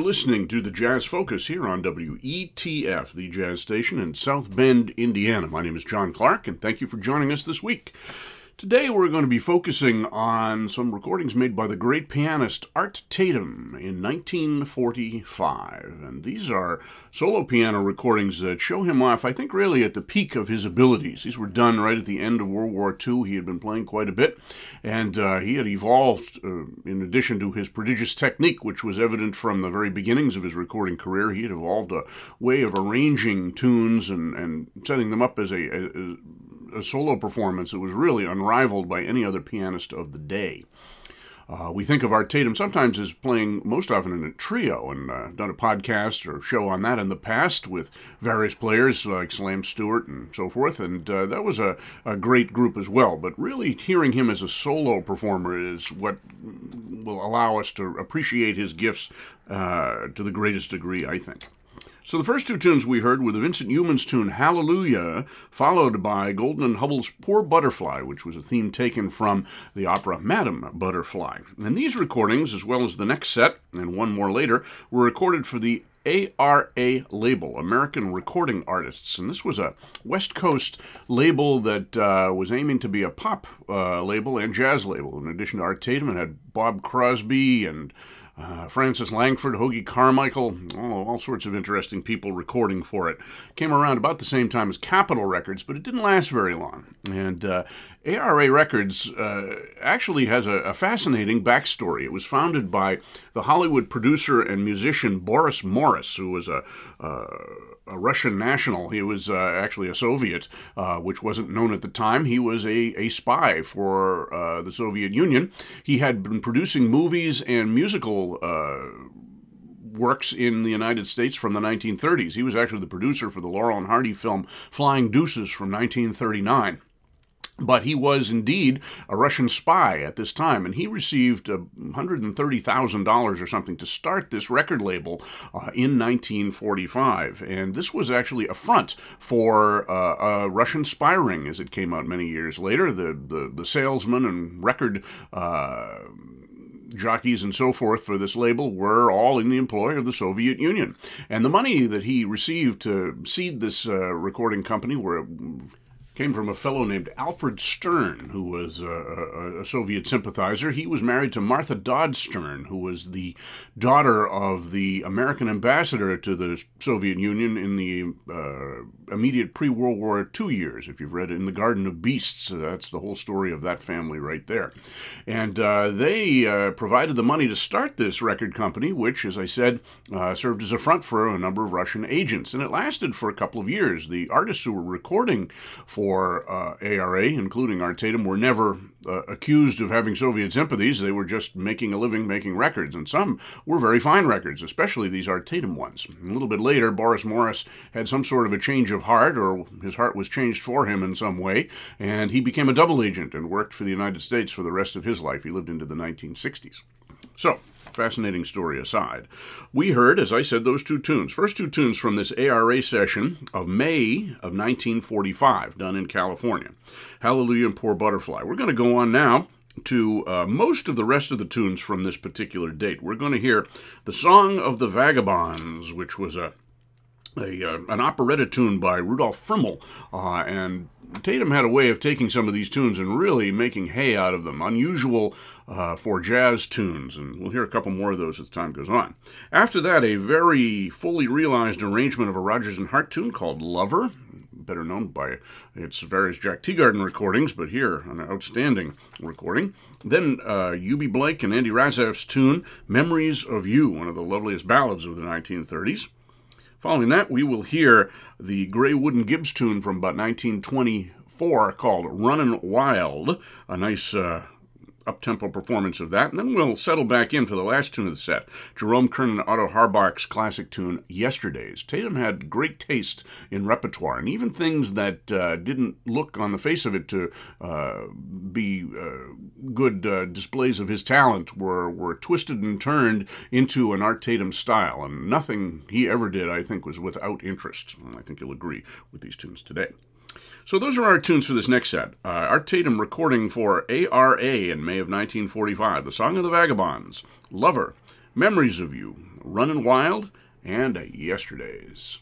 Are listening to the Jazz Focus here on WETF, the jazz station in South Bend, Indiana. My name is John Clark, and thank you for joining us this week. Today we're going to be focusing on some recordings made by the great pianist Art Tatum in 1945. And these are solo piano recordings that show him off, I think, really at the peak of his abilities. These were done right at the end of World War II. He had been playing quite a bit, and uh, he had evolved, uh, in addition to his prodigious technique, which was evident from the very beginnings of his recording career, he had evolved a way of arranging tunes and, and setting them up as a, a a solo performance that was really unrivaled by any other pianist of the day. Uh, we think of Art Tatum sometimes as playing most often in a trio, and uh, done a podcast or show on that in the past with various players like Slam Stewart and so forth, and uh, that was a, a great group as well. But really, hearing him as a solo performer is what will allow us to appreciate his gifts uh, to the greatest degree, I think. So the first two tunes we heard were the Vincent Youmans tune Hallelujah, followed by Golden and Hubbell's Poor Butterfly, which was a theme taken from the opera Madame Butterfly. And these recordings, as well as the next set, and one more later, were recorded for the ARA label, American Recording Artists. And this was a West Coast label that uh, was aiming to be a pop uh, label and jazz label. In addition to Art Tatum, it had Bob Crosby and uh, Frances Langford, Hoagy Carmichael, all, all, sorts of interesting people recording for it. Came around about the same time as Capitol Records, but it didn't last very long. And uh, ARA Records uh, actually has a, a, fascinating backstory. It was founded by the Hollywood producer and musician Boris Morros, who was a, a Russian national. He was uh, actually a Soviet, uh, which wasn't known at the time. He was a, a spy for uh, the Soviet Union. He had been producing movies and musical uh, works in the United States from the 1930s. He was actually the producer for the Laurel and Hardy film Flying Deuces from 1939. But he was indeed a Russian spy at this time, and he received $130,000 or something to start this record label uh, in 1945. And this was actually a front for uh, a Russian spy ring as it came out many years later. The, the, the salesman and record. Uh, jockeys and so forth for this label were all in the employ of the Soviet Union. And the money that he received to seed this uh, recording company were came from a fellow named Alfred Stern, who was a, a, a, Soviet sympathizer. He was married to Martha Dodd Stern, who was the daughter of the American ambassador to the Soviet Union in the uh, immediate pre World War II years. If you've read In the Garden of Beasts, that's the whole story of that family right there. And uh, they uh, provided the money to start this record company, which, as I said, uh, served as a front for a number of Russian agents. And it lasted for a couple of years. The artists who were recording for for uh, ARA, including Art Tatum, were never uh, accused of having Soviet sympathies. They were just making a living making records, and some were very fine records, especially these Art Tatum ones. A little bit later, Boris Morros had some sort of a change of heart, or his heart was changed for him in some way, and he became a double agent and worked for the United States for the rest of his life. He lived into the 1960s. So, fascinating story aside, we heard, as I said, those two tunes. First two tunes from this ARA session of May of 1945, done in California Hallelujah and Poor Butterfly. We're going to go on now to uh, most of the rest of the tunes from this particular date. We're going to hear the Song of the Vagabonds, which was a a, uh, an operetta tune by Rudolf Friml, uh, and Tatum had a way of taking some of these tunes and really making hay out of them, unusual uh, for jazz tunes, and we'll hear a couple more of those as time goes on. After that, a very fully realized arrangement of a Rodgers and Hart tune called Lover, better known by its various Jack Teagarden recordings, but here, an outstanding recording. Then uh, Eubie Blake and Andy Razaf's tune, Memories of You, one of the loveliest ballads of the 1930s. Following that, we will hear the Grey Wood and Gibbs tune from about 1924 called Runnin' Wild, a nice uh, up-tempo performance of that, and then we'll settle back in for the last tune of the set, Jerome Kern and Otto Harbach's classic tune, Yesterdays. Tatum had great taste in repertoire, and even things that uh, didn't look on the face of it to uh, be uh, good uh, displays of his talent were, were twisted and turned into an Art Tatum style, and nothing he ever did, I think, was without interest. I think you'll agree with these tunes today. So those are our tunes for this next set. Uh, Art Tatum recording for ARA in May of 1945, The Song of the Vagabonds, Lover, Memories of You, Running Wild, and Yesterdays.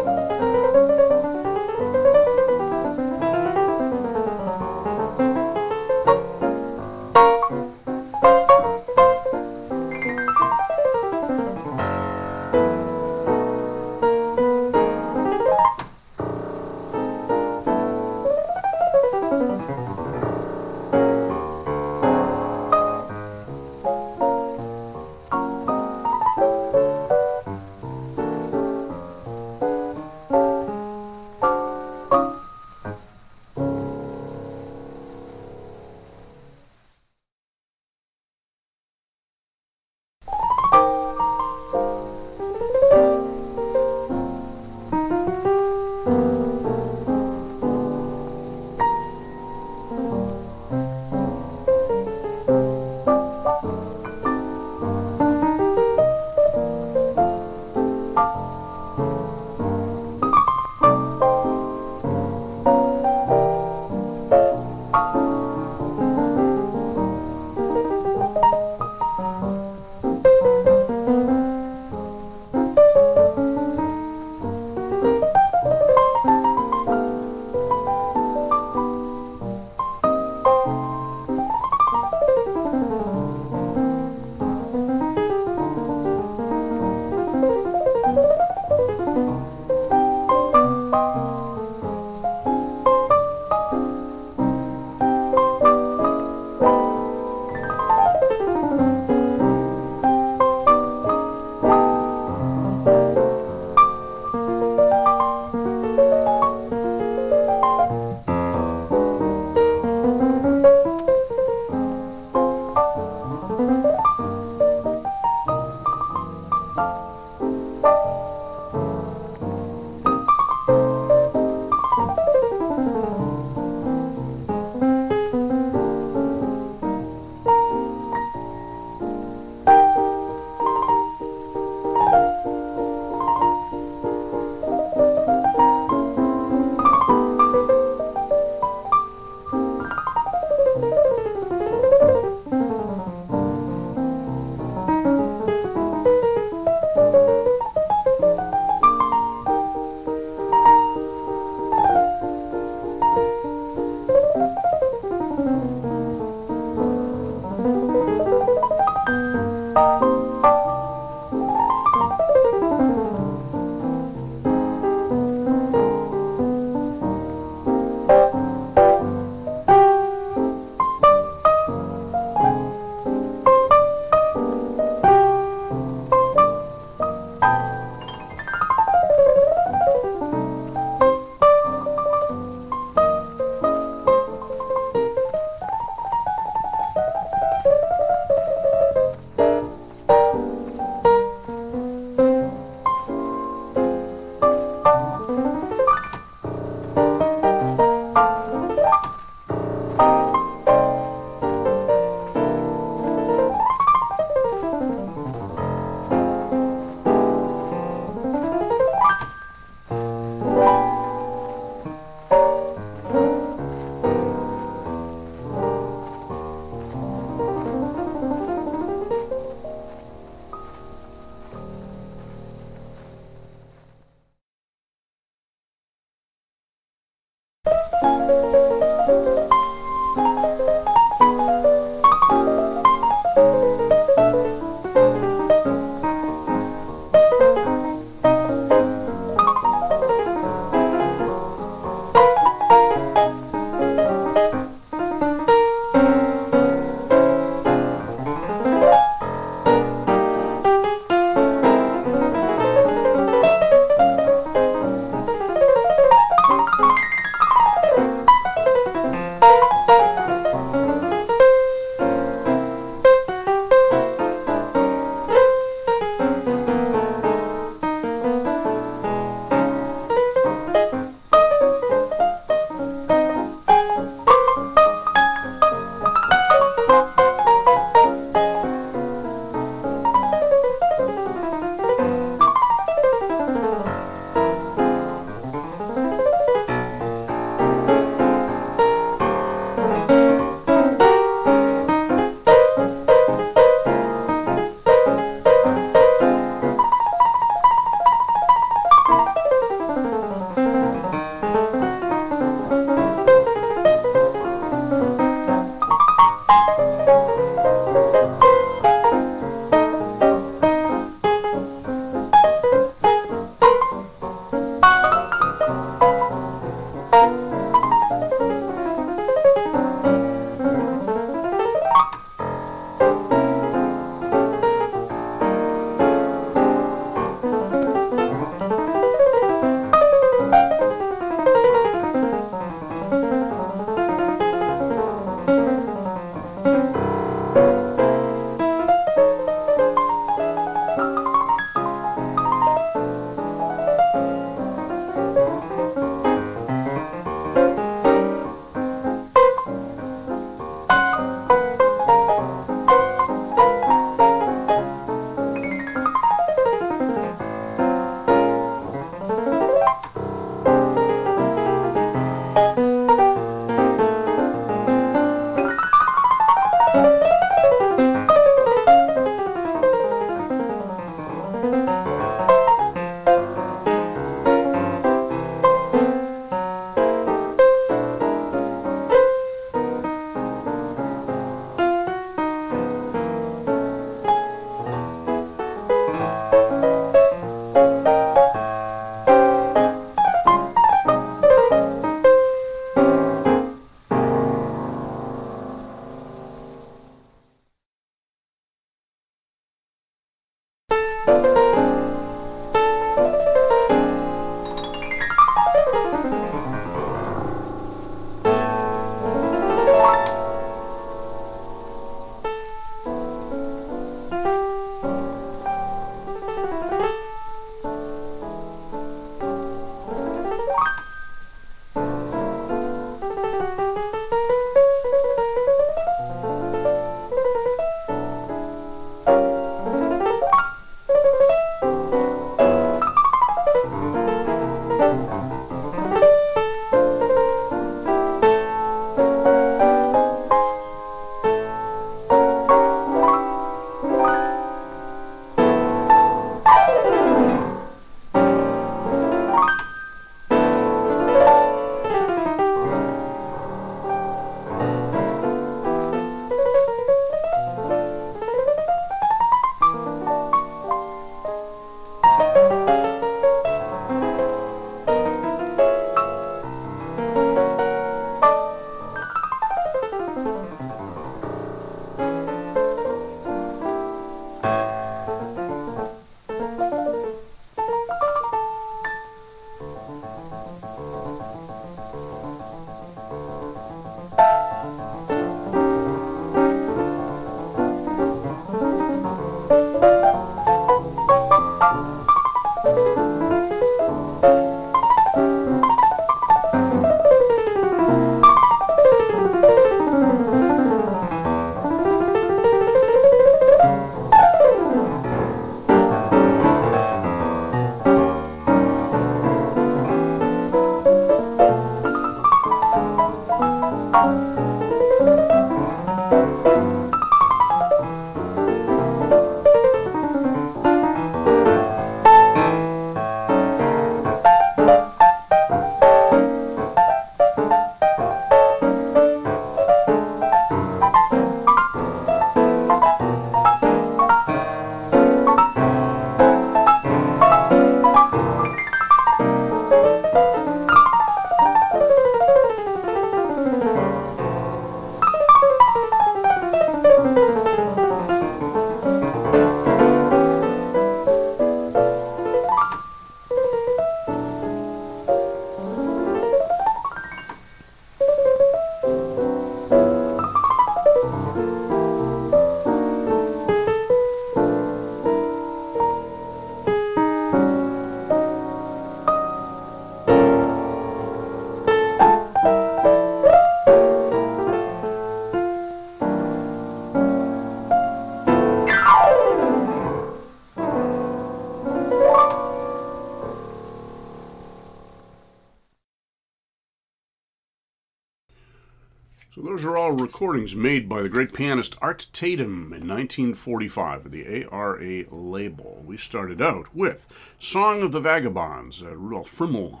Recordings made by the great pianist Art Tatum in 1945 with the ARA label. We started out with Song of the Vagabonds, a Rudolf Friml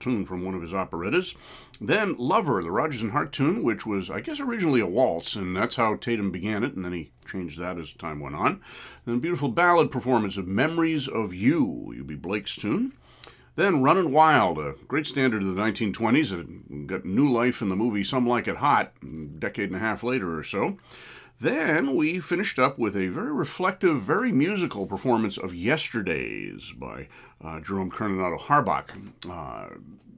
tune from one of his operettas. Then Lover, the Rodgers and Hart tune, which was, I guess, originally a waltz, and that's how Tatum began it, and then he changed that as time went on. Then a beautiful ballad performance of Memories of You, Eubie Blake's tune. Then Runnin' Wild, a great standard of the 1920s that got new life in the movie Some Like It Hot, a decade and a half later or so. Then we finished up with a very reflective, very musical performance of Yesterdays by uh, Jerome Kern and Otto Harbach. Uh,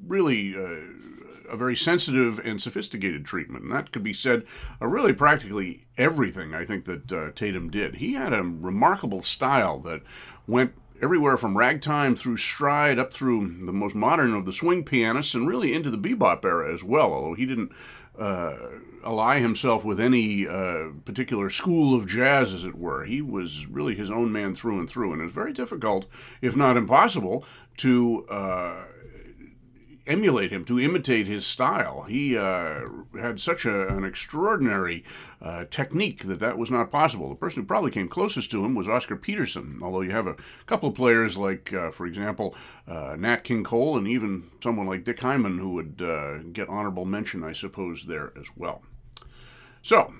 really uh, a very sensitive and sophisticated treatment. And that could be said of really practically everything I think that uh, Tatum did. He had a remarkable style that went everywhere from ragtime through stride up through the most modern of the swing pianists and really into the bebop era as well, although he didn't uh, ally himself with any uh, particular school of jazz, as it were. He was really his own man through and through, and it was very difficult, if not impossible, to uh, emulate him, to imitate his style. He uh, had such a, an extraordinary uh, technique that that was not possible. The person who probably came closest to him was Oscar Peterson, although you have a couple of players like, uh, for example, uh, Nat King Cole and even someone like Dick Hyman who would uh, get honorable mention, I suppose, there as well. So,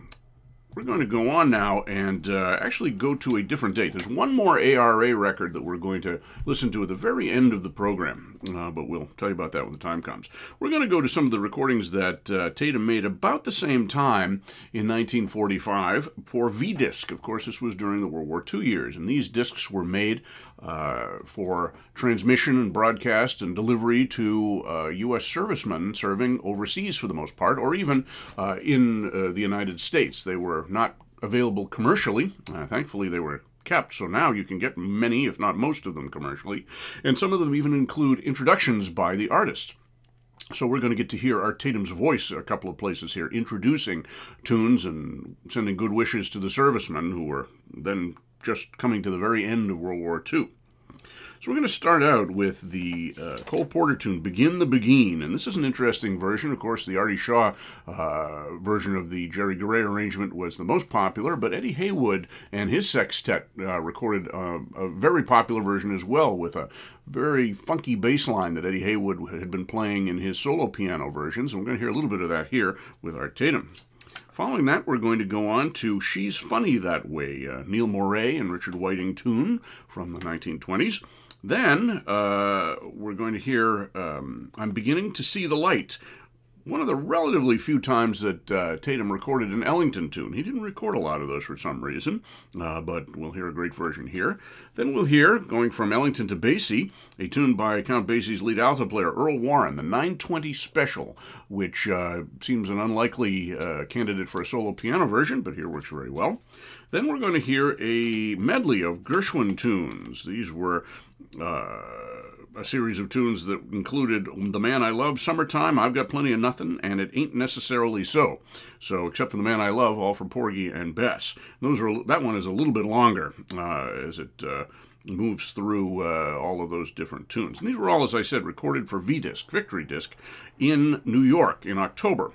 we're going to go on now and uh, actually go to a different date. There's one more ARA record that we're going to listen to at the very end of the program, uh, but we'll tell you about that when the time comes. We're going to go to some of the recordings that uh, Tatum made about the same time in 1945 for V Disc. Of course, this was during the World War II years, and these discs were made uh, for transmission and broadcast and delivery to U.S. Uh, servicemen serving overseas for the most part, or even uh, in the United States. They were not available commercially. Uh, thankfully, they were kept, so now you can get many, if not most of them, commercially. And some of them even include introductions by the artist. So we're going to get to hear Art Tatum's voice a couple of places here, introducing tunes and sending good wishes to the servicemen who were then just coming to the very end of World War II. So we're going to start out with the uh, Cole Porter tune, Begin the Beguine. And this is an interesting version. Of course, the Artie Shaw uh, version of the Jerry Gray arrangement was the most popular, but Eddie Heywood and his sextet uh, recorded uh, a very popular version as well with a very funky bass line that Eddie Heywood had been playing in his solo piano versions. And we're going to hear a little bit of that here with Art Tatum. Following that, we're going to go on to She's Funny That Way, Neil Moret and Richard Whiting tune from the 1920s. Then uh, we're going to hear um, I'm Beginning to See the Light, one of the relatively few times that uh, Tatum recorded an Ellington tune. He didn't record a lot of those for some reason, uh, but we'll hear a great version here. Then we'll hear, going from Ellington to Basie, a tune by Count Basie's lead alto player, Earle Warren, the 920 Special, which uh, seems an unlikely uh, candidate for a solo piano version, but here works very well. Then we're going to hear a medley of Gershwin tunes. These were uh, a series of tunes that included The Man I Love, Summertime, I've Got Plenty of Nothing, and It Ain't Necessarily So. So, except for The Man I Love, all for Porgy and Bess. Those are That one is a little bit longer uh, as it uh, moves through uh, all of those different tunes. And these were all, as I said, recorded for V Disc, Victory Disc, in New York in October.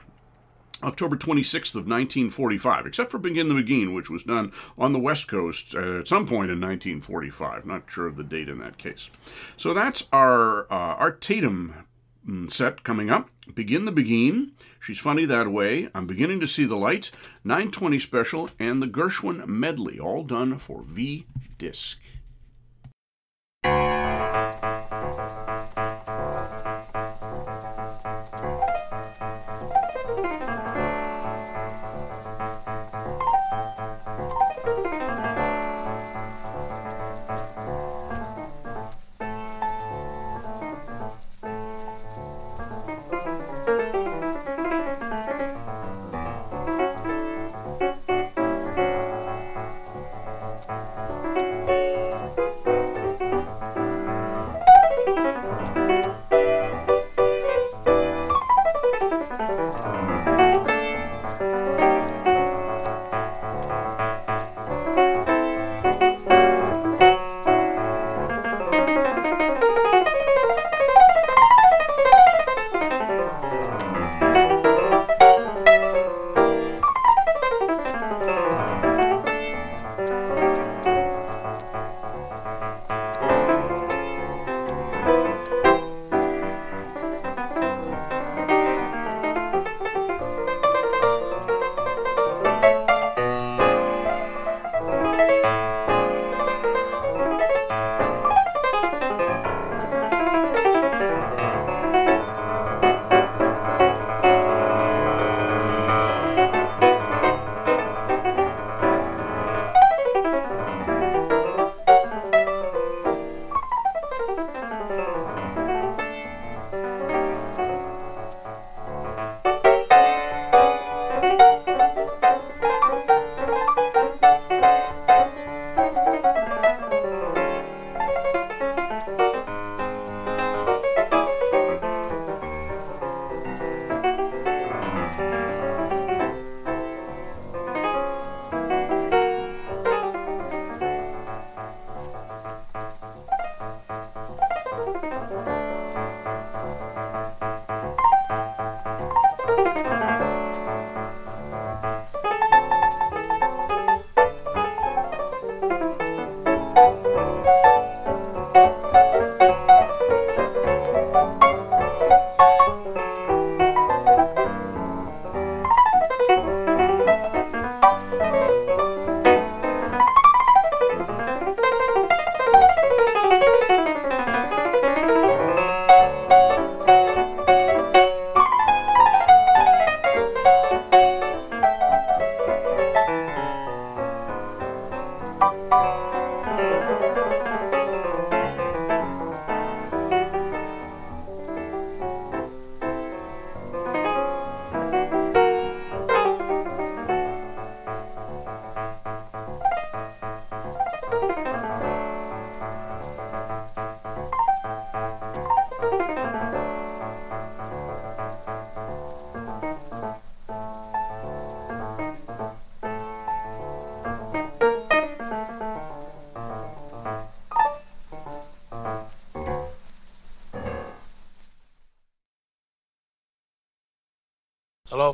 October 26th of 1945, except for Begin the Beguine, which was done on the West Coast uh, at some point in 1945. Not sure of the date in that case. So that's our uh, Tatum mm, set coming up. Begin the Beguine, She's Funny That Way, I'm Beginning to See the Light, 920 Special, and the Gershwin Medley, all done for V Disc.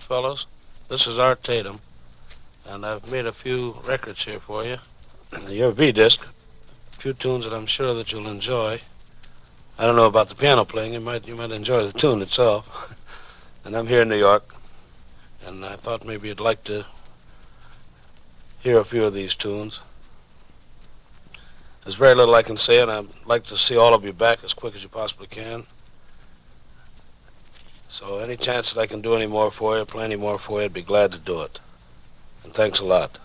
Fellows. This is Art Tatum, and I've made a few records here for you. Your V-disc. A few tunes that I'm sure that you'll enjoy. I don't know about the piano playing. You might you might enjoy the tune itself. and I'm here in New York, and I thought maybe you'd like to hear a few of these tunes. There's very little I can say, and I'd like to see all of you back as quick as you possibly can. So any chance that I can do any more for you, play any more for you, I'd be glad to do it. And thanks a lot.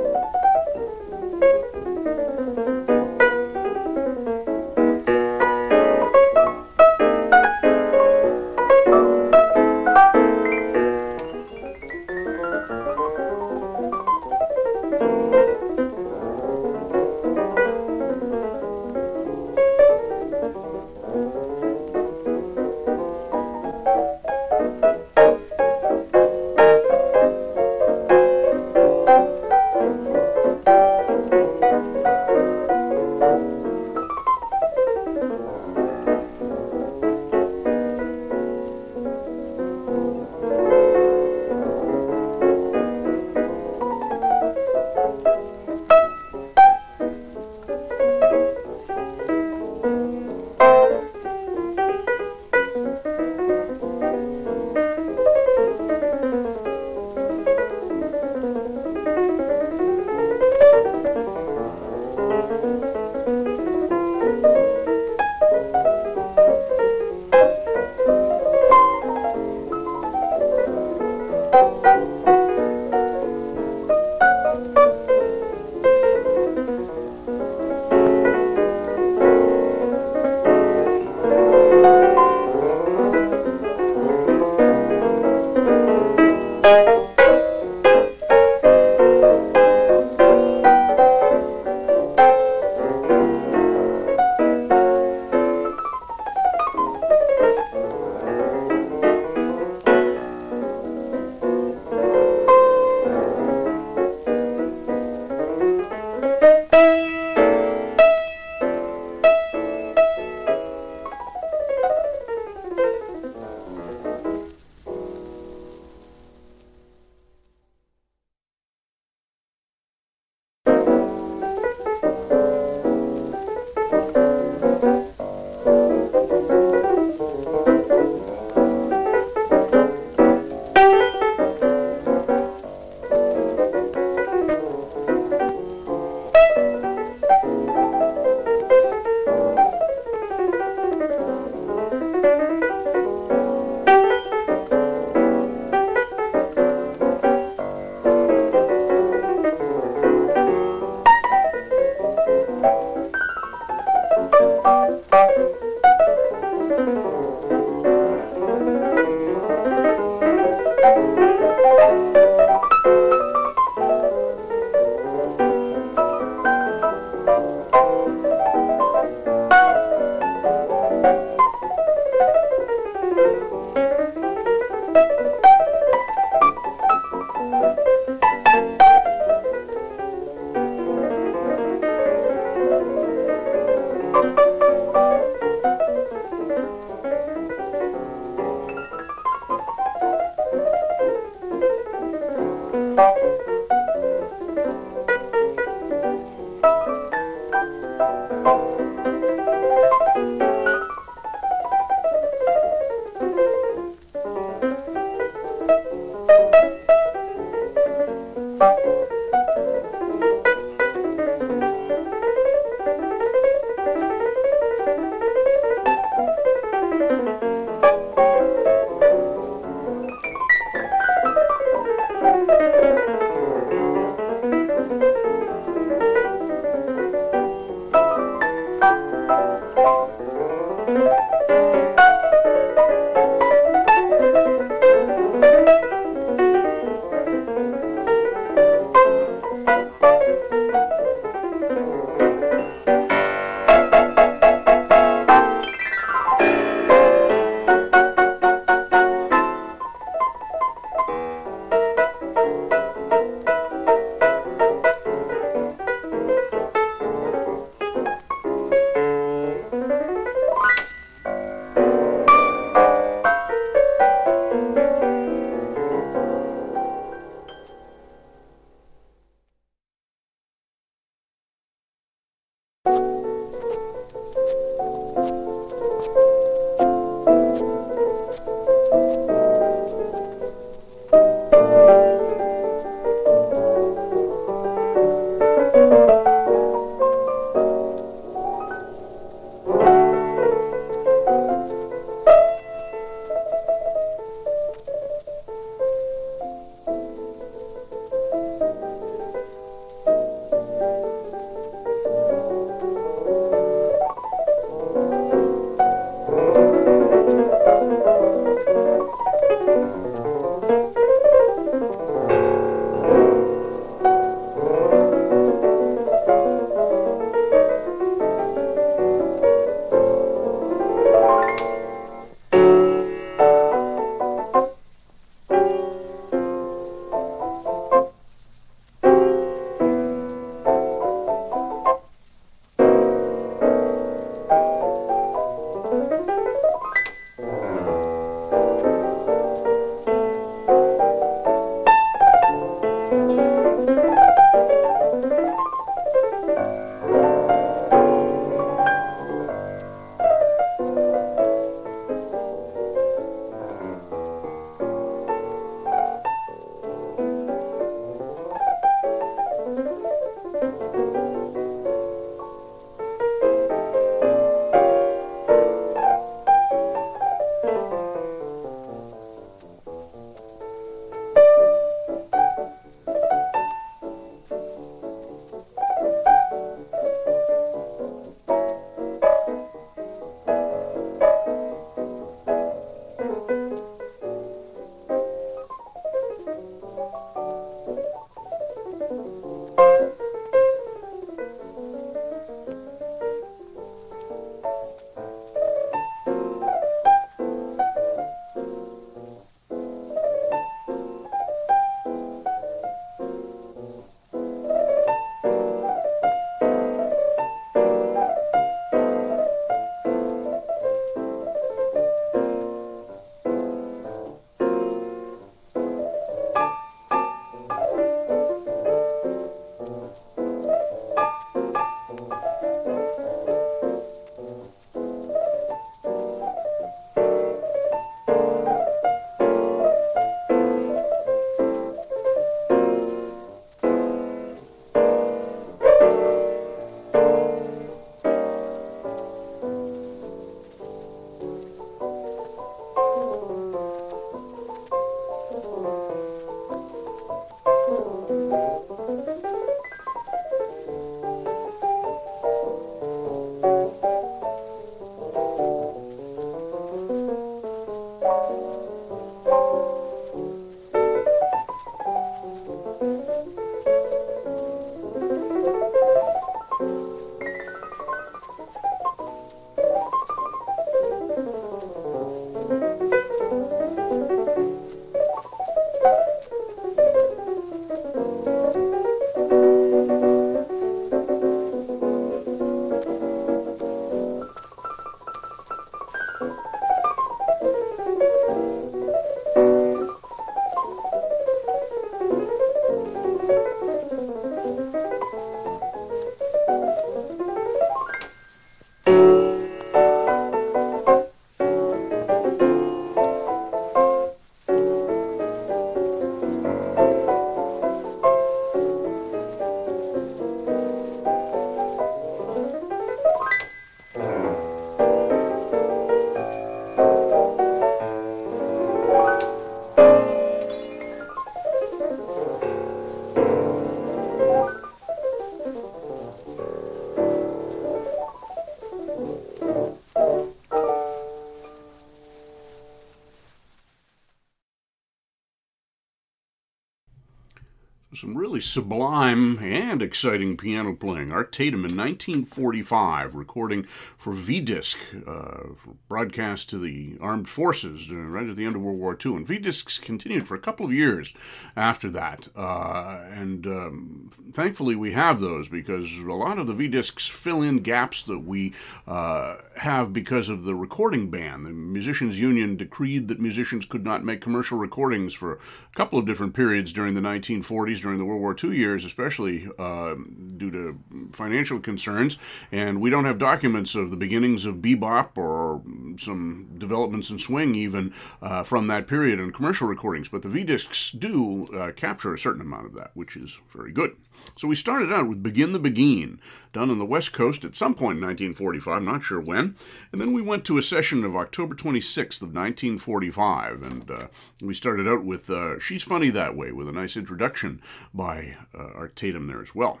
Some really sublime and exciting piano playing. Art Tatum in 1945, recording for V Disc, uh, for broadcast to the armed forces uh, right at the end of World War II. And V Discs continued for a couple of years after that. Uh, and um, thankfully, we have those because a lot of the V Discs fill in gaps that we uh, have because of the recording ban. The Musicians Union decreed that musicians could not make commercial recordings for a couple of different periods during the 1940s during the World War II years, especially uh, due to financial concerns. And we don't have documents of the beginnings of bebop or some developments in swing, even uh, from that period in commercial recordings. But the V discs do uh, capture a certain amount of that, which is very good. So we started out with Begin the Beguine, done on the West Coast at some point in 1945, not sure when. And then we went to a session of October 26th of 1945, and uh, we started out with uh, She's Funny That Way, with a nice introduction by uh, Art Tatum there as well.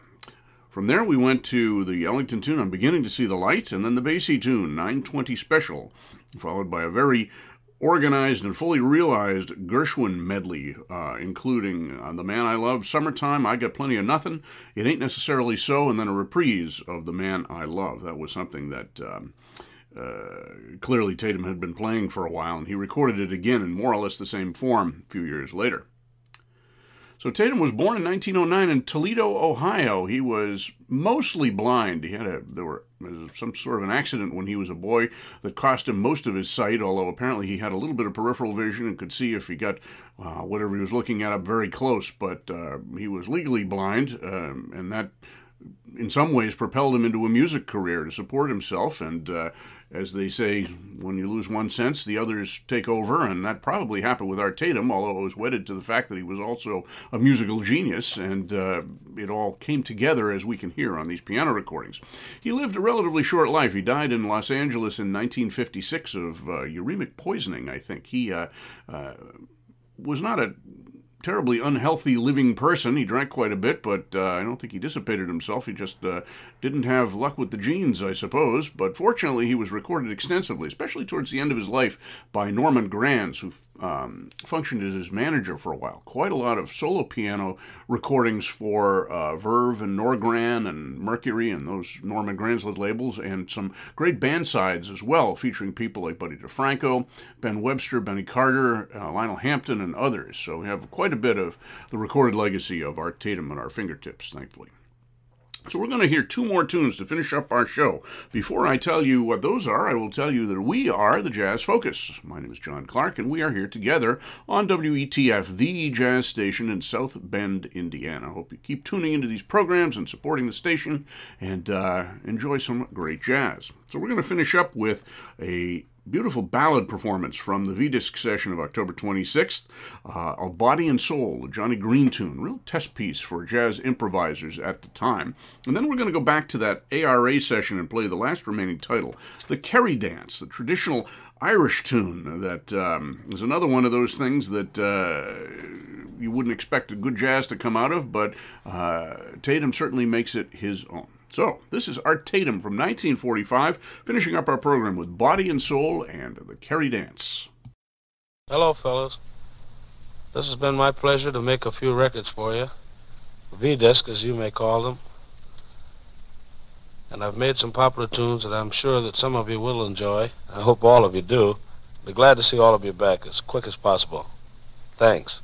From there, we went to the Ellington tune, I'm Beginning to See the Light, and then the Basie tune, 920 Special, followed by a very organized and fully realized Gershwin medley, uh, including uh, The Man I Love, Summertime, I Got Plenty of Nothing, It Ain't Necessarily So, and then a reprise of The Man I Love. That was something that. Um, uh, clearly, Tatum had been playing for a while, and he recorded it again in more or less the same form a few years later. So Tatum was born in 1909 in Toledo, Ohio. He was mostly blind. He had a there were some sort of an accident when he was a boy that cost him most of his sight. Although apparently he had a little bit of peripheral vision and could see if he got uh, whatever he was looking at up very close. But uh, he was legally blind, um, and that in some ways propelled him into a music career to support himself and uh, as they say, when you lose one sense, the others take over, and that probably happened with Art Tatum, although it was wedded to the fact that he was also a musical genius, and uh, it all came together as we can hear on these piano recordings. He lived a relatively short life. He died in Los Angeles in 1956 of uh, uremic poisoning, I think. He uh, uh was not a terribly unhealthy living person. He drank quite a bit, but uh, I don't think he dissipated himself. He just uh, didn't have luck with the genes, I suppose. But fortunately, he was recorded extensively, especially towards the end of his life, by Norman Granz, who um, functioned as his manager for a while. Quite a lot of solo piano recordings for uh, Verve and Norgran and Mercury and those Norman Granz labels, and some great band sides as well, featuring people like Buddy DeFranco, Ben Webster, Benny Carter, uh, Lionel Hampton, and others. So we have quite a bit of the recorded legacy of Art Tatum at our fingertips, thankfully. So we're going to hear two more tunes to finish up our show. Before I tell you what those are, I will tell you that we are the Jazz Focus. My name is John Clark, and we are here together on WETF, the jazz station in South Bend, Indiana. I hope you keep tuning into these programs and supporting the station and uh, enjoy some great jazz. So we're going to finish up with a beautiful ballad performance from the V-Disc session of October 26th, uh, A Body and Soul, a Johnny Green tune, real test piece for jazz improvisers at the time. And then we're going to go back to that ARA session and play the last remaining title, the Kerry Dance, the traditional Irish tune that um, is another one of those things that uh, you wouldn't expect a good jazz to come out of, but uh, Tatum certainly makes it his own. So, this is Art Tatum from 1945, finishing up our program with Body and Soul and the Kerry Dance. Hello, fellows. This has been my pleasure to make a few records for you. V-disc, as you may call them. And I've made some popular tunes that I'm sure that some of you will enjoy. I hope all of you do. Be glad to see all of you back as quick as possible. Thanks.